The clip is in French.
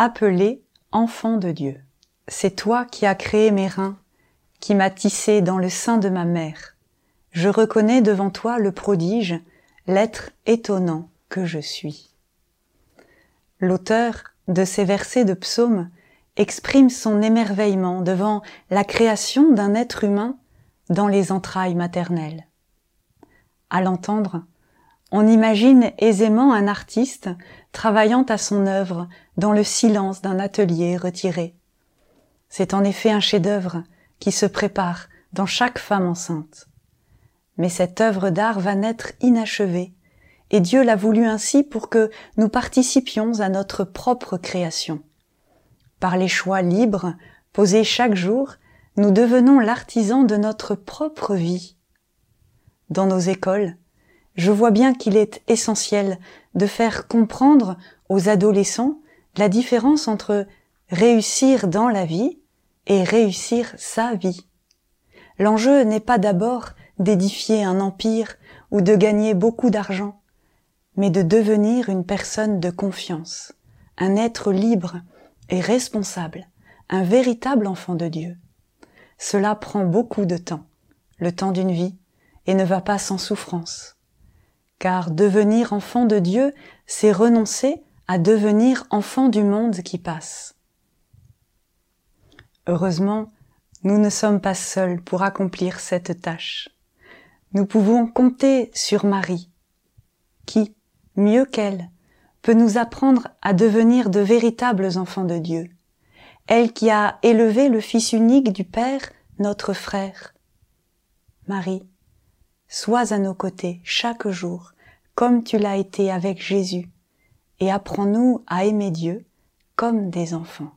appelé enfant de Dieu. C'est toi qui as créé mes reins, qui m'as tissé dans le sein de ma mère. Je reconnais devant toi le prodige, l'être étonnant que je suis. L'auteur de ces versets de psaume exprime son émerveillement devant la création d'un être humain dans les entrailles maternelles. À l'entendre, on imagine aisément un artiste travaillant à son œuvre dans le silence d'un atelier retiré. C'est en effet un chef-d'œuvre qui se prépare dans chaque femme enceinte. Mais cette œuvre d'art va naître inachevée, et Dieu l'a voulu ainsi pour que nous participions à notre propre création. Par les choix libres posés chaque jour, nous devenons l'artisan de notre propre vie. Dans nos écoles, je vois bien qu'il est essentiel de faire comprendre aux adolescents la différence entre réussir dans la vie et réussir sa vie. L'enjeu n'est pas d'abord d'édifier un empire ou de gagner beaucoup d'argent, mais de devenir une personne de confiance, un être libre et responsable, un véritable enfant de Dieu. Cela prend beaucoup de temps, le temps d'une vie, et ne va pas sans souffrance. Car devenir enfant de Dieu, c'est renoncer à devenir enfant du monde qui passe. Heureusement, nous ne sommes pas seuls pour accomplir cette tâche. Nous pouvons compter sur Marie, qui, mieux qu'elle, peut nous apprendre à devenir de véritables enfants de Dieu. Elle qui a élevé le Fils unique du Père, notre frère. Marie, sois à nos côtés chaque jour, comme tu l'as été avec Jésus, et apprends-nous à aimer Dieu comme des enfants.